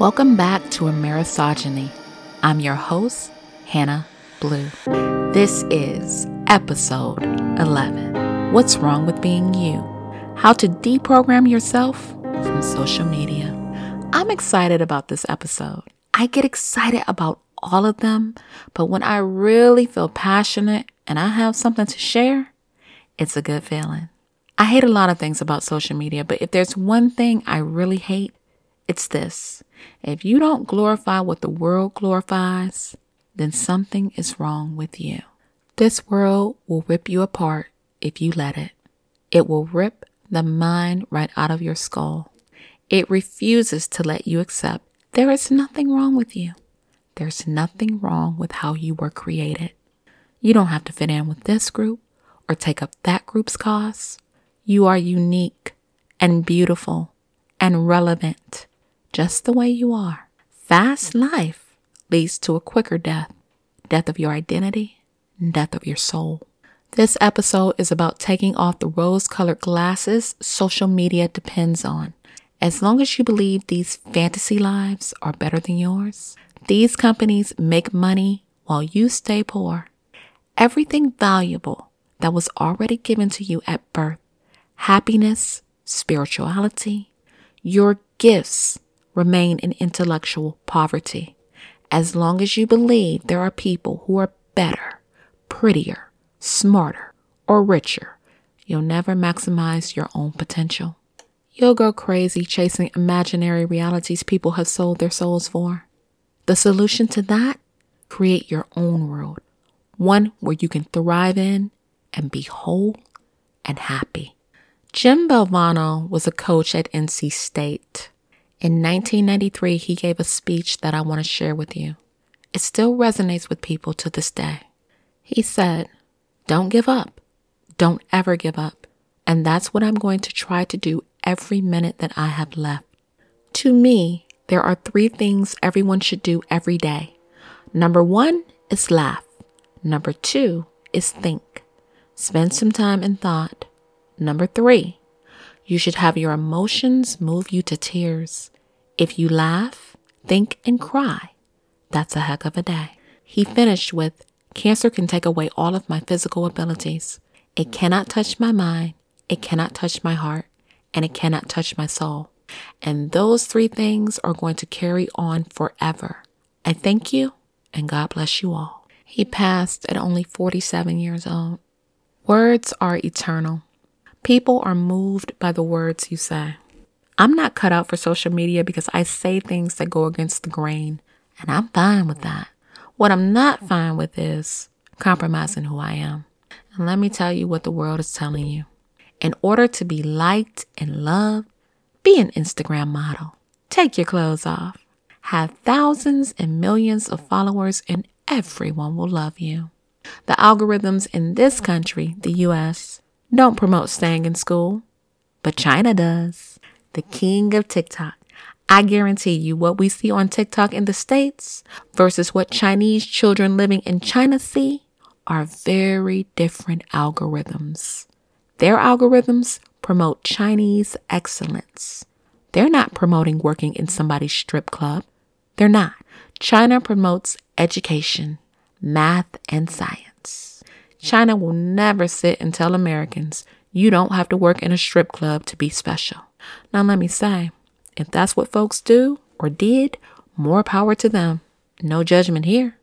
Welcome back to Amerisogyny. I'm your host, Hannah Blue. This is episode 11 What's Wrong with Being You? How to Deprogram Yourself from Social Media. I'm excited about this episode. I get excited about all of them, but when I really feel passionate and I have something to share, it's a good feeling. I hate a lot of things about social media, but if there's one thing I really hate, it's this. If you don't glorify what the world glorifies, then something is wrong with you. This world will rip you apart if you let it. It will rip the mind right out of your skull. It refuses to let you accept there is nothing wrong with you. There's nothing wrong with how you were created. You don't have to fit in with this group or take up that group's cause. You are unique and beautiful and relevant just the way you are. Fast life leads to a quicker death death of your identity, death of your soul. This episode is about taking off the rose colored glasses social media depends on. As long as you believe these fantasy lives are better than yours, these companies make money while you stay poor. Everything valuable that was already given to you at birth happiness, spirituality, your gifts remain in intellectual poverty. As long as you believe there are people who are better, prettier, smarter, or richer, you'll never maximize your own potential. You'll go crazy chasing imaginary realities people have sold their souls for. The solution to that? Create your own world, one where you can thrive in and be whole and happy. Jim Valvano was a coach at NC State. In 1993, he gave a speech that I want to share with you. It still resonates with people to this day. He said, Don't give up. Don't ever give up. And that's what I'm going to try to do every minute that I have left. To me, there are three things everyone should do every day. Number one is laugh. Number two is think. Spend some time in thought. Number three, you should have your emotions move you to tears. If you laugh, think, and cry, that's a heck of a day. He finished with Cancer can take away all of my physical abilities. It cannot touch my mind, it cannot touch my heart, and it cannot touch my soul. And those three things are going to carry on forever. I thank you, and God bless you all. He passed at only 47 years old. Words are eternal. People are moved by the words you say. I'm not cut out for social media because I say things that go against the grain, and I'm fine with that. What I'm not fine with is compromising who I am. And let me tell you what the world is telling you. In order to be liked and loved, be an Instagram model. Take your clothes off. Have thousands and millions of followers, and everyone will love you. The algorithms in this country, the US, don't promote staying in school, but China does. The king of TikTok. I guarantee you what we see on TikTok in the States versus what Chinese children living in China see are very different algorithms. Their algorithms promote Chinese excellence. They're not promoting working in somebody's strip club. They're not. China promotes education, math, and science. China will never sit and tell Americans you don't have to work in a strip club to be special. Now, let me say, if that's what folks do or did, more power to them. No judgment here.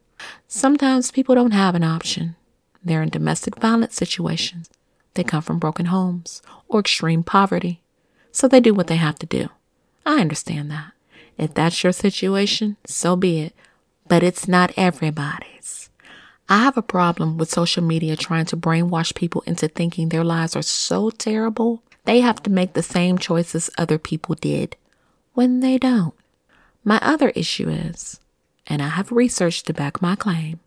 Sometimes people don't have an option. They're in domestic violence situations. They come from broken homes or extreme poverty. So they do what they have to do. I understand that. If that's your situation, so be it. But it's not everybody's. I have a problem with social media trying to brainwash people into thinking their lives are so terrible they have to make the same choices other people did when they don't. My other issue is, and I have research to back my claim,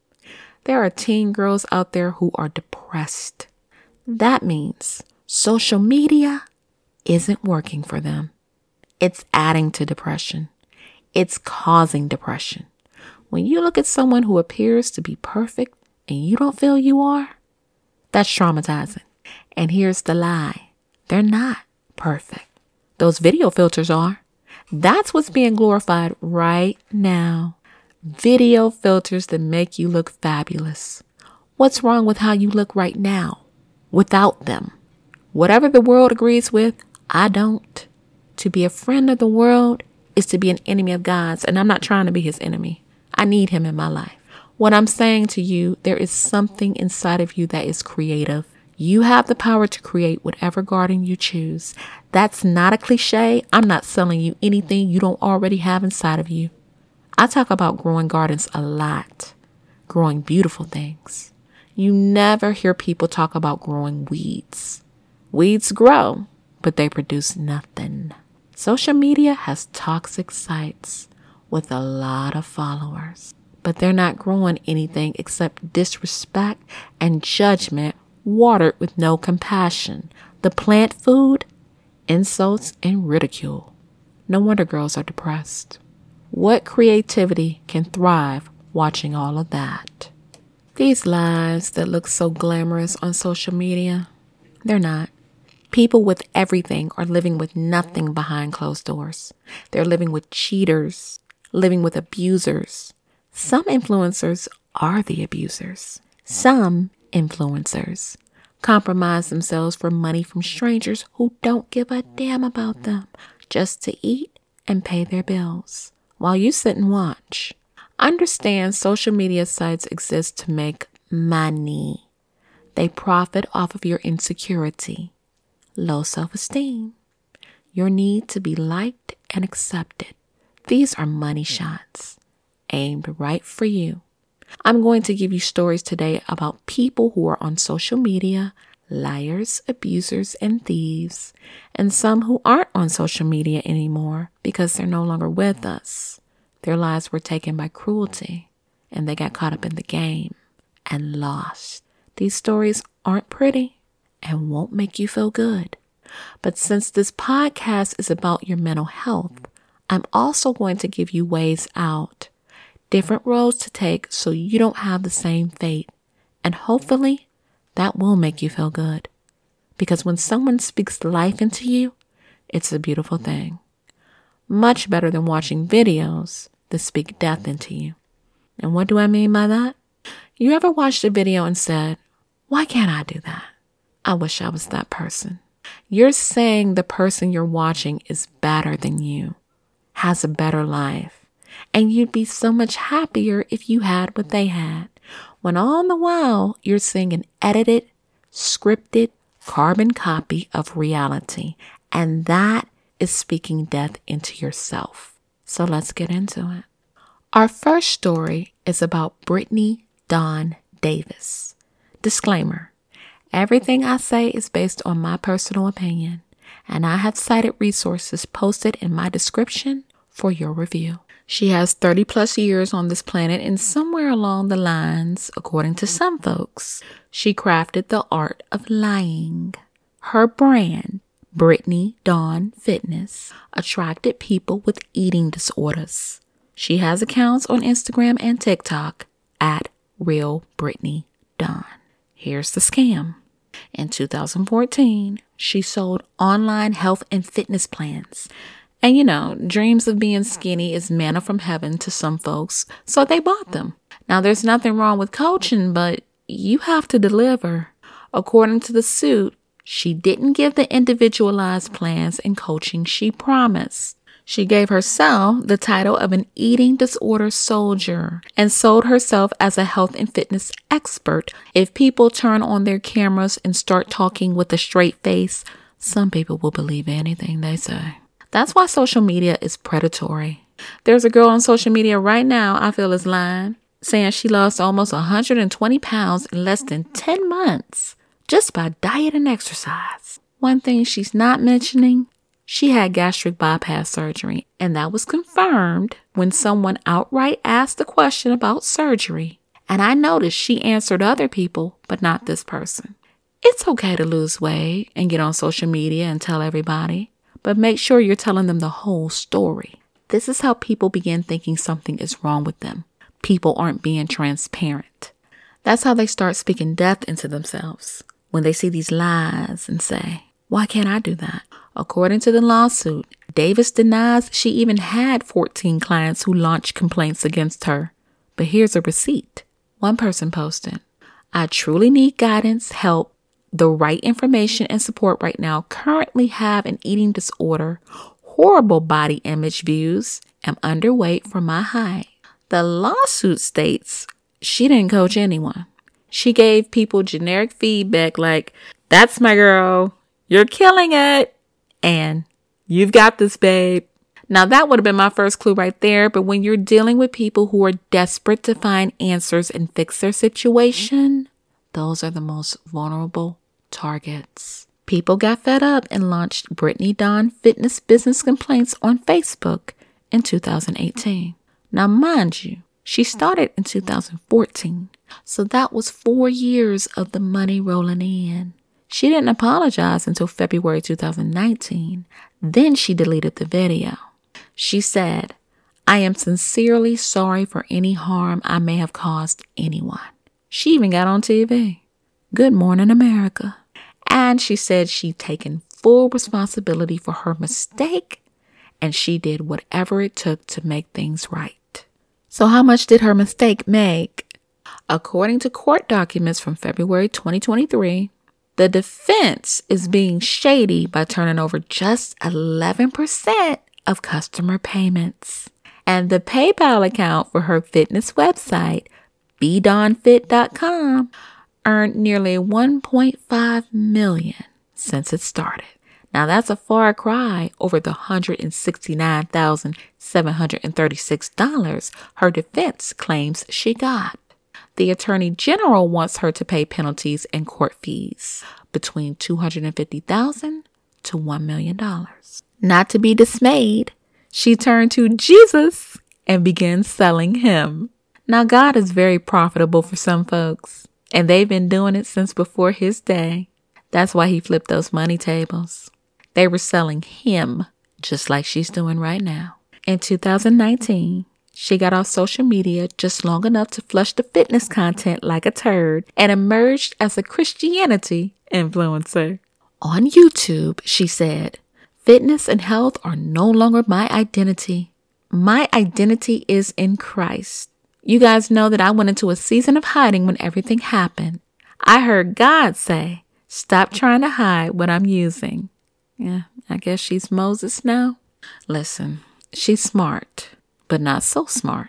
there are teen girls out there who are depressed. That means social media isn't working for them. It's adding to depression. It's causing depression. When you look at someone who appears to be perfect and you don't feel you are, that's traumatizing. And here's the lie they're not perfect. Those video filters are. That's what's being glorified right now. Video filters that make you look fabulous. What's wrong with how you look right now without them? Whatever the world agrees with, I don't. To be a friend of the world is to be an enemy of God's, and I'm not trying to be his enemy. I need him in my life. What I'm saying to you, there is something inside of you that is creative. You have the power to create whatever garden you choose. That's not a cliche. I'm not selling you anything you don't already have inside of you. I talk about growing gardens a lot, growing beautiful things. You never hear people talk about growing weeds. Weeds grow, but they produce nothing. Social media has toxic sites with a lot of followers, but they're not growing anything except disrespect and judgment watered with no compassion. The plant food, insults, and ridicule. No wonder girls are depressed. What creativity can thrive watching all of that? These lives that look so glamorous on social media, they're not. People with everything are living with nothing behind closed doors. They're living with cheaters, living with abusers. Some influencers are the abusers. Some influencers compromise themselves for money from strangers who don't give a damn about them just to eat and pay their bills while you sit and watch. Understand social media sites exist to make money. They profit off of your insecurity low self esteem, your need to be liked and accepted. These are money shots aimed right for you. I'm going to give you stories today about people who are on social media, liars, abusers, and thieves, and some who aren't on social media anymore because they're no longer with us. Their lives were taken by cruelty and they got caught up in the game and lost. These stories aren't pretty and won't make you feel good. But since this podcast is about your mental health, I'm also going to give you ways out, different roads to take so you don't have the same fate. And hopefully that will make you feel good. Because when someone speaks life into you, it's a beautiful thing. Much better than watching videos that speak death into you. And what do I mean by that? You ever watched a video and said, Why can't I do that? I wish I was that person. You're saying the person you're watching is better than you, has a better life, and you'd be so much happier if you had what they had. When all the while you're seeing an edited, scripted, carbon copy of reality, and that is speaking death into yourself. So let's get into it. Our first story is about Brittany Dawn Davis. Disclaimer Everything I say is based on my personal opinion, and I have cited resources posted in my description for your review. She has 30 plus years on this planet, and somewhere along the lines, according to some folks, she crafted the art of lying. Her brand, Brittany Dawn Fitness, attracted people with eating disorders. She has accounts on Instagram and TikTok at Real Brittany Dawn. Here's the scam. In 2014, she sold online health and fitness plans. And you know, dreams of being skinny is manna from heaven to some folks, so they bought them. Now, there's nothing wrong with coaching, but you have to deliver. According to the suit, she didn't give the individualized plans and coaching she promised. She gave herself the title of an eating disorder soldier and sold herself as a health and fitness expert. If people turn on their cameras and start talking with a straight face, some people will believe anything they say. That's why social media is predatory. There's a girl on social media right now I feel is lying, saying she lost almost 120 pounds in less than 10 months just by diet and exercise. One thing she's not mentioning she had gastric bypass surgery, and that was confirmed when someone outright asked the question about surgery. And I noticed she answered other people, but not this person. It's okay to lose weight and get on social media and tell everybody, but make sure you're telling them the whole story. This is how people begin thinking something is wrong with them. People aren't being transparent. That's how they start speaking death into themselves when they see these lies and say, Why can't I do that? According to the lawsuit, Davis denies she even had 14 clients who launched complaints against her. But here's a receipt. One person posted, I truly need guidance, help, the right information and support right now. Currently have an eating disorder, horrible body image views, am underweight for my height. The lawsuit states she didn't coach anyone. She gave people generic feedback like, that's my girl, you're killing it, and you've got this, babe. Now, that would have been my first clue right there, but when you're dealing with people who are desperate to find answers and fix their situation, those are the most vulnerable targets. People got fed up and launched Brittany Dawn Fitness Business Complaints on Facebook in 2018. Now, mind you, she started in 2014, so that was four years of the money rolling in. She didn't apologize until February 2019. Then she deleted the video. She said, I am sincerely sorry for any harm I may have caused anyone. She even got on TV. Good morning, America. And she said she'd taken full responsibility for her mistake and she did whatever it took to make things right. So, how much did her mistake make? According to court documents from February 2023, the defense is being shady by turning over just 11% of customer payments. And the PayPal account for her fitness website, bdawnfit.com, earned nearly 1.5 million since it started. Now that's a far cry over the $169,736 her defense claims she got. The Attorney General wants her to pay penalties and court fees between 250,000 to $1 million. Not to be dismayed, she turned to Jesus and began selling him. Now, God is very profitable for some folks, and they've been doing it since before his day. That's why he flipped those money tables. They were selling him just like she's doing right now. In 2019, she got off social media just long enough to flush the fitness content like a turd and emerged as a Christianity influencer. On YouTube, she said, Fitness and health are no longer my identity. My identity is in Christ. You guys know that I went into a season of hiding when everything happened. I heard God say, Stop trying to hide what I'm using. Yeah, I guess she's Moses now. Listen, she's smart, but not so smart.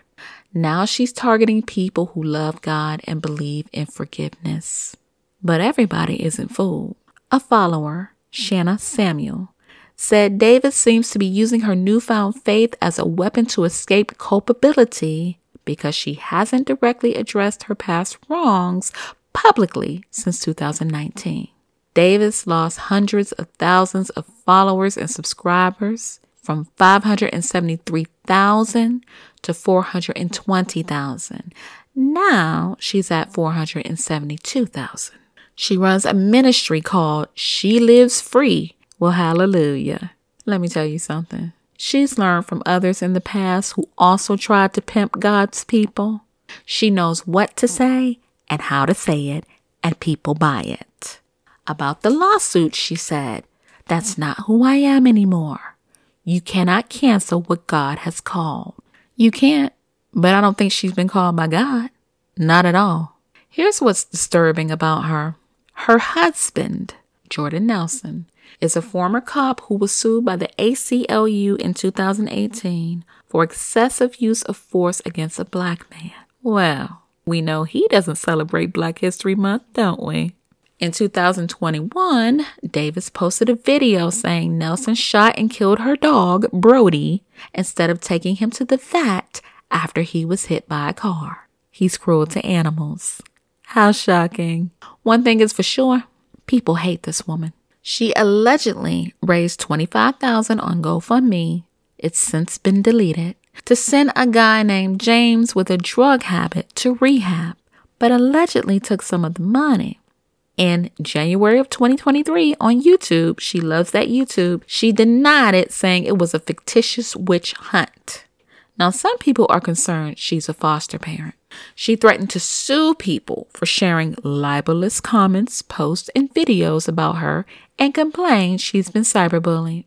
Now she's targeting people who love God and believe in forgiveness. But everybody isn't fooled. A follower, Shanna Samuel, said Davis seems to be using her newfound faith as a weapon to escape culpability because she hasn't directly addressed her past wrongs publicly since 2019. Davis lost hundreds of thousands of followers and subscribers from 573,000 to 420,000. Now she's at 472,000. She runs a ministry called She Lives Free. Well, hallelujah. Let me tell you something. She's learned from others in the past who also tried to pimp God's people. She knows what to say and how to say it, and people buy it. About the lawsuit, she said, That's not who I am anymore. You cannot cancel what God has called. You can't, but I don't think she's been called by God. Not at all. Here's what's disturbing about her her husband, Jordan Nelson, is a former cop who was sued by the ACLU in 2018 for excessive use of force against a black man. Well, we know he doesn't celebrate Black History Month, don't we? In 2021, Davis posted a video saying Nelson shot and killed her dog, Brody, instead of taking him to the vet after he was hit by a car. He's cruel to animals. How shocking. One thing is for sure, people hate this woman. She allegedly raised 25,000 on GoFundMe. It's since been deleted to send a guy named James with a drug habit to rehab, but allegedly took some of the money. In January of 2023 on YouTube, she loves that YouTube, she denied it, saying it was a fictitious witch hunt. Now, some people are concerned she's a foster parent. She threatened to sue people for sharing libelous comments, posts, and videos about her and complained she's been cyberbullied.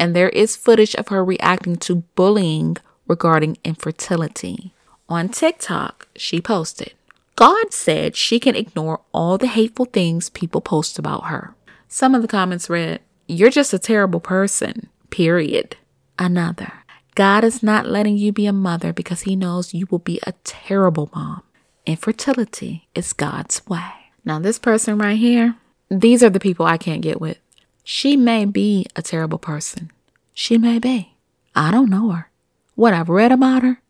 and there is footage of her reacting to bullying regarding infertility. On TikTok, she posted, God said she can ignore all the hateful things people post about her. Some of the comments read, You're just a terrible person, period. Another, God is not letting you be a mother because he knows you will be a terrible mom. Infertility is God's way. Now, this person right here, these are the people I can't get with. She may be a terrible person. She may be. I don't know her. What I've read about her,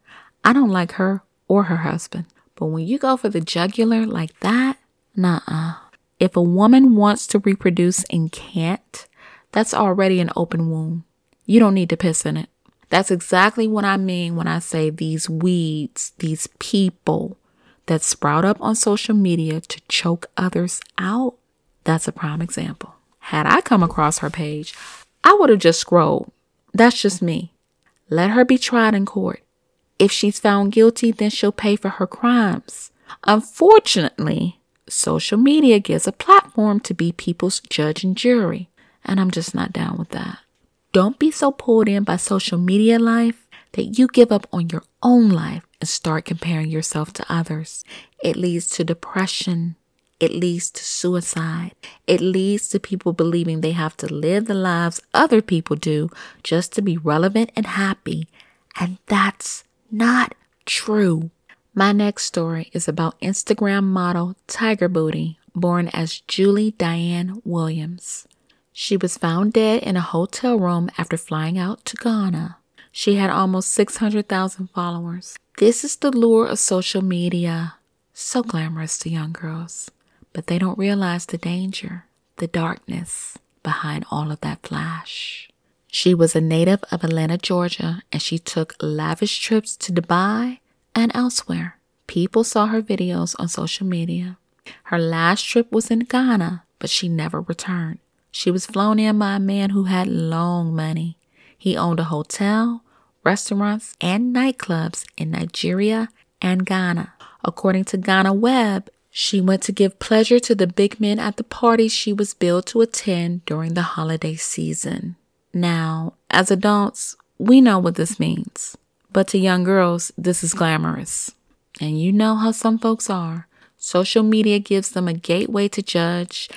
I don't like her or her husband. But when you go for the jugular like that, nah uh. If a woman wants to reproduce and can't, that's already an open wound. You don't need to piss in it. That's exactly what I mean when I say these weeds, these people that sprout up on social media to choke others out. That's a prime example. Had I come across her page, I would have just scrolled. That's just me. Let her be tried in court. If she's found guilty, then she'll pay for her crimes. Unfortunately, social media gives a platform to be people's judge and jury, and I'm just not down with that. Don't be so pulled in by social media life that you give up on your own life and start comparing yourself to others. It leads to depression. It leads to suicide. It leads to people believing they have to live the lives other people do just to be relevant and happy. And that's not true. My next story is about Instagram model Tyger Booty, born as Julie Diane Williams. She was found dead in a hotel room after flying out to Ghana. She had almost 600,000 followers. This is the lure of social media. So glamorous to young girls, but they don't realize the danger, the darkness behind all of that flash. She was a native of Atlanta, Georgia, and she took lavish trips to Dubai and elsewhere. People saw her videos on social media. Her last trip was in Ghana, but she never returned. She was flown in by a man who had long money. He owned a hotel, restaurants, and nightclubs in Nigeria and Ghana. According to Ghana Web, she went to give pleasure to the big men at the parties she was billed to attend during the holiday season. Now, as adults, we know what this means. But to young girls, this is glamorous. And you know how some folks are. Social media gives them a gateway to judge,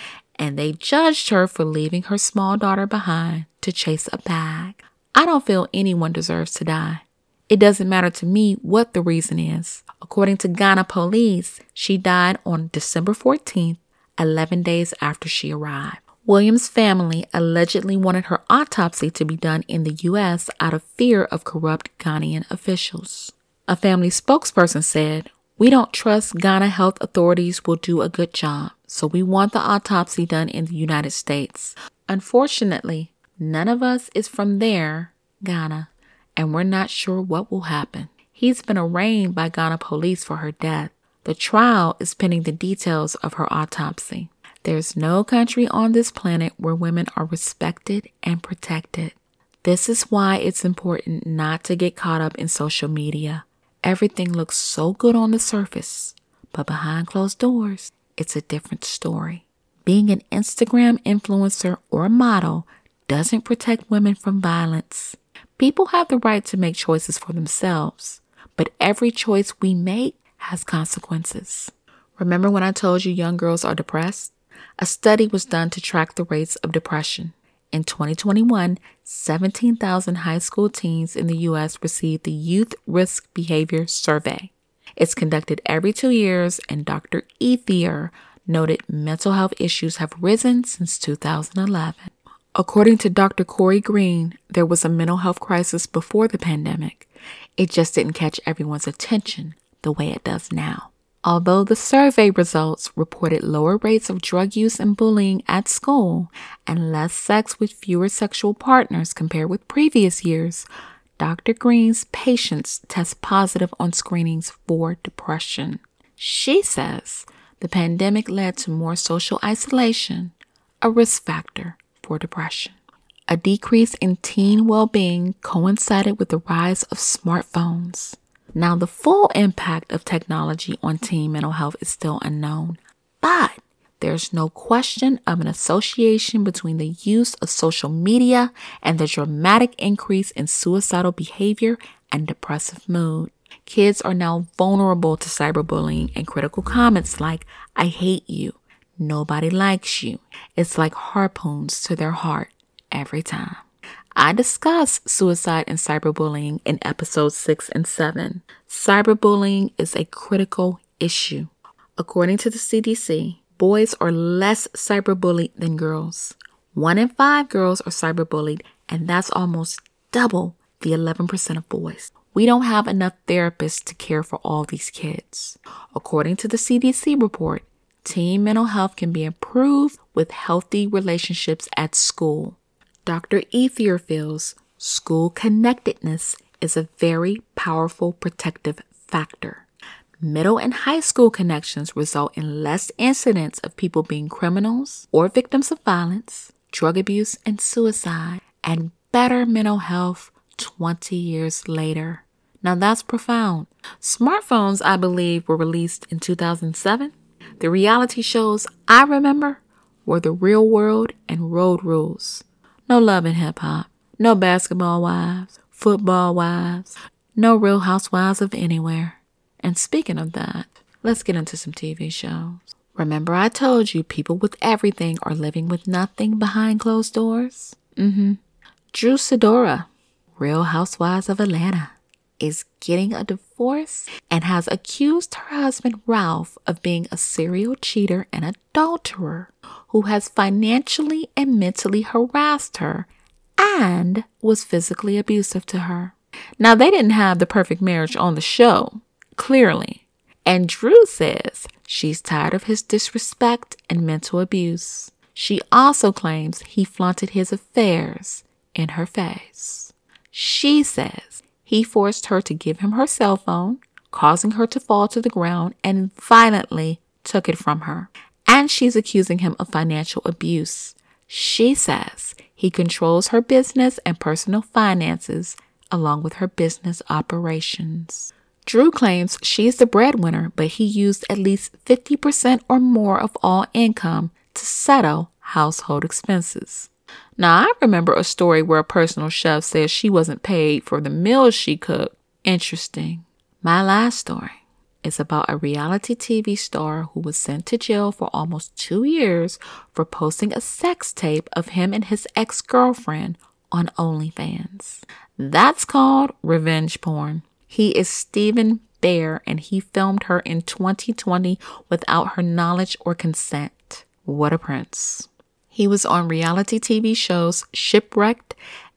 and they judged her for leaving her small daughter behind to chase a bag. I don't feel anyone deserves to die. It doesn't matter to me what the reason is. According to Ghana police, she died on December 14th, 11 days after she arrived. Williams' family allegedly wanted her autopsy to be done in the U.S. out of fear of corrupt Ghanaian officials. A family spokesperson said, We don't trust Ghana health authorities will do a good job, so we want the autopsy done in the United States. Unfortunately, none of us is from there, Ghana, and we're not sure what will happen. He's been arraigned by Ghana police for her death. The trial is pending the details of her autopsy. There's no country on this planet where women are respected and protected. This is why it's important not to get caught up in social media. Everything looks so good on the surface, but behind closed doors, it's a different story. Being an Instagram influencer or a model doesn't protect women from violence. People have the right to make choices for themselves, but every choice we make has consequences. Remember when I told you young girls are depressed? A study was done to track the rates of depression. In 2021, 17,000 high school teens in the U.S. received the Youth Risk Behavior Survey. It's conducted every two years, and Dr. Ethier noted mental health issues have risen since 2011. According to Dr. Corey Green, there was a mental health crisis before the pandemic. It just didn't catch everyone's attention the way it does now. Although the survey results reported lower rates of drug use and bullying at school and less sex with fewer sexual partners compared with previous years, Dr. Green's patients test positive on screenings for depression. She says the pandemic led to more social isolation, a risk factor for depression. A decrease in teen well being coincided with the rise of smartphones. Now, the full impact of technology on teen mental health is still unknown, but There's no question of an association between the use of social media and the dramatic increase in suicidal behavior and depressive mood. Kids are now vulnerable to cyberbullying and critical comments like, I hate you, nobody likes you. It's like harpoons to their heart every time. I discuss suicide and cyberbullying in episodes 6 and 7. Cyberbullying is a critical issue. According to the CDC, boys are less cyberbullied than girls. One in five girls are cyberbullied, and that's almost double the 11% of boys. We don't have enough therapists to care for all these kids. According to the CDC report, teen mental health can be improved with healthy relationships at school. Dr. Ethier feels school connectedness is a very powerful protective factor. Middle and high school connections result in less incidents of people being criminals or victims of violence, drug abuse, and suicide, and better mental health 20 years later. Now that's profound. Smartphones, I believe, were released in 2007. The reality shows I remember were The Real World and Road Rules. No love in hip hop, no basketball wives, football wives, no real housewives of anywhere. And speaking of that, let's get into some TV shows. Remember, I told you people with everything are living with nothing behind closed doors? Mm hmm. Drew Sidora, Real Housewives of Atlanta, is getting a divorce and has accused her husband Ralph of being a serial cheater and adulterer who has financially and mentally harassed her and was physically abusive to her. Now, they didn't have the perfect marriage on the show, clearly. And Drew says she's tired of his disrespect and mental abuse. She also claims he flaunted his affairs in her face. She says he forced her to give him her cell phone, causing her to fall to the ground and violently took it from her. And she's accusing him of financial abuse. She says he controls her business and personal finances along with her business operations. Drew claims she's the breadwinner, but he used at least 50% or more of all income to settle household expenses. Now, I remember a story where a personal chef says she wasn't paid for the meals she cooked. Interesting. My last story is about a reality TV star who was sent to jail for almost two years for posting a sex tape of him and his ex girlfriend on OnlyFans. That's called revenge porn. He is Stephen Bear and he filmed her in 2020 without her knowledge or consent. What a prince. He was on reality TV shows Shipwrecked,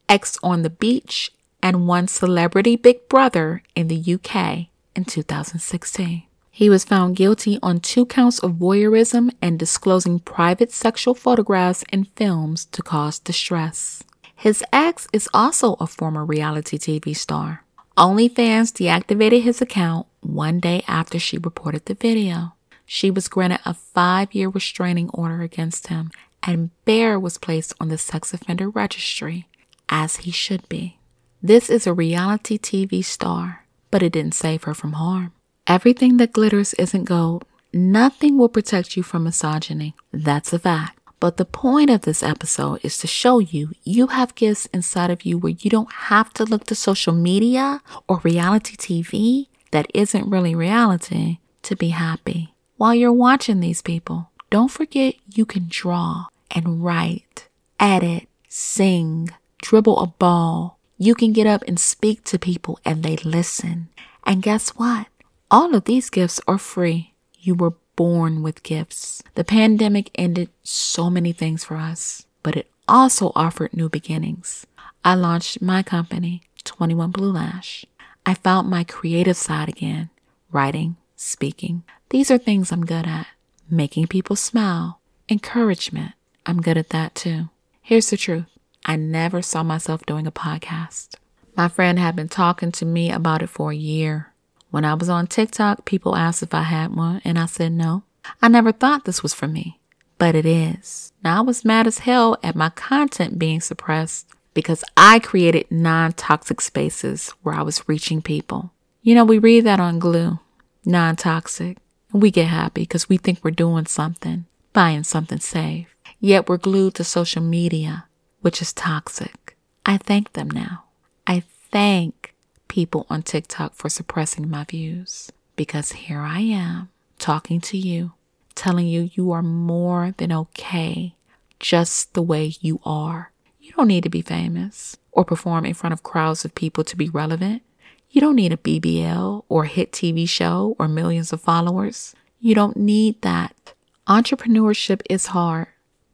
Ex on the Beach, and won Celebrity Big Brother in the UK in 2016. He was found guilty on two counts of voyeurism and disclosing private sexual photographs and films to cause distress. His ex is also a former reality TV star. OnlyFans deactivated his account one day after she reported the video. She was granted a five year restraining order against him, and Bear was placed on the sex offender registry, as he should be. This is a reality TV star, but it didn't save her from harm. Everything that glitters isn't gold. Nothing will protect you from misogyny. That's a fact. But the point of this episode is to show you you have gifts inside of you where you don't have to look to social media or reality TV that isn't really reality to be happy. While you're watching these people, don't forget you can draw and write, edit, sing, dribble a ball. You can get up and speak to people and they listen. And guess what? All of these gifts are free. You were born with gifts. The pandemic ended so many things for us, but it also offered new beginnings. I launched my company, 21 Blue Lash. I found my creative side again writing, speaking. These are things I'm good at. Making people smile, encouragement. I'm good at that too. Here's the truth I never saw myself doing a podcast. My friend had been talking to me about it for a year. When I was on TikTok, people asked if I had one, and I said no. I never thought this was for me, but it is. Now, I was mad as hell at my content being suppressed because I created non toxic spaces where I was reaching people. You know, we read that on glue non toxic, and we get happy because we think we're doing something. buying something safe. Yet we're glued to social media, which is toxic. I thank them now. I thank people on TikTok for suppressing my views because here I am talking to you, telling you you are more than okay just the way you are. You don't need to be famous or perform in front of crowds of people to be relevant. You don't need a BBL or hit TV show or millions of followers. You don't need that. Entrepreneurship is hard,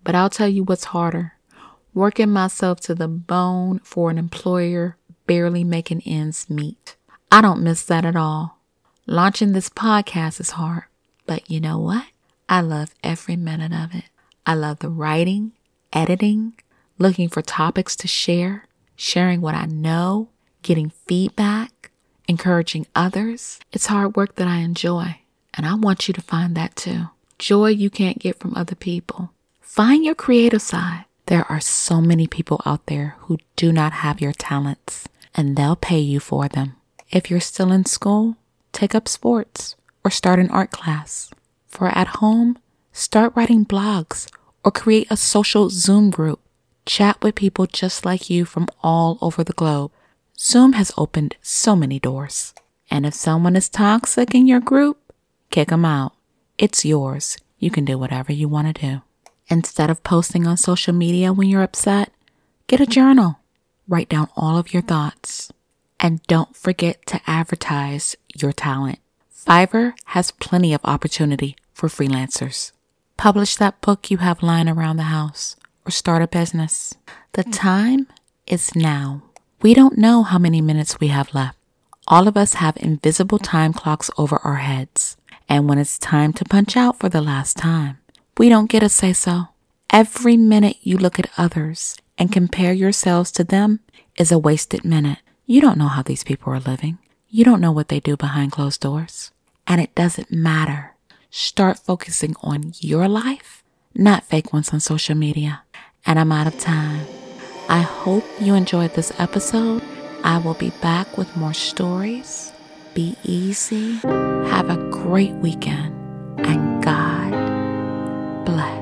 but I'll tell you what's harder working myself to the bone for an employer barely making ends meet. I don't miss that at all. Launching this podcast is hard, but you know what? I love every minute of it. I love the writing, editing, looking for topics to share, sharing what I know, getting feedback, encouraging others. It's hard work that I enjoy, and I want you to find that too. Joy you can't get from other people. Find your creative side. There are so many people out there who do not have your talents, and they'll pay you for them. If you're still in school, take up sports or start an art class. For at home, start writing blogs or create a social Zoom group. Chat with people just like you from all over the globe. Zoom has opened so many doors. And if someone is toxic in your group, kick them out. It's yours. You can do whatever you want to do. Instead of posting on social media when you're upset, get a journal. Write down all of your thoughts. And don't forget to advertise your talent. Fiverr has plenty of opportunity for freelancers. Publish that book you have lying around the house or start a business. The time is now. We don't know how many minutes we have left. All of us have invisible time clocks over our heads. And when it's time to punch out for the last time, we don't get a say so. Every minute you look at others and compare yourselves to them is a wasted minute. You don't know how these people are living. You don't know what they do behind closed doors. And it doesn't matter. Start focusing on your life, not fake ones on social media. And I'm out of time. I hope you enjoyed this episode. I will be back with more stories. Be easy. Have a great weekend. And God bless.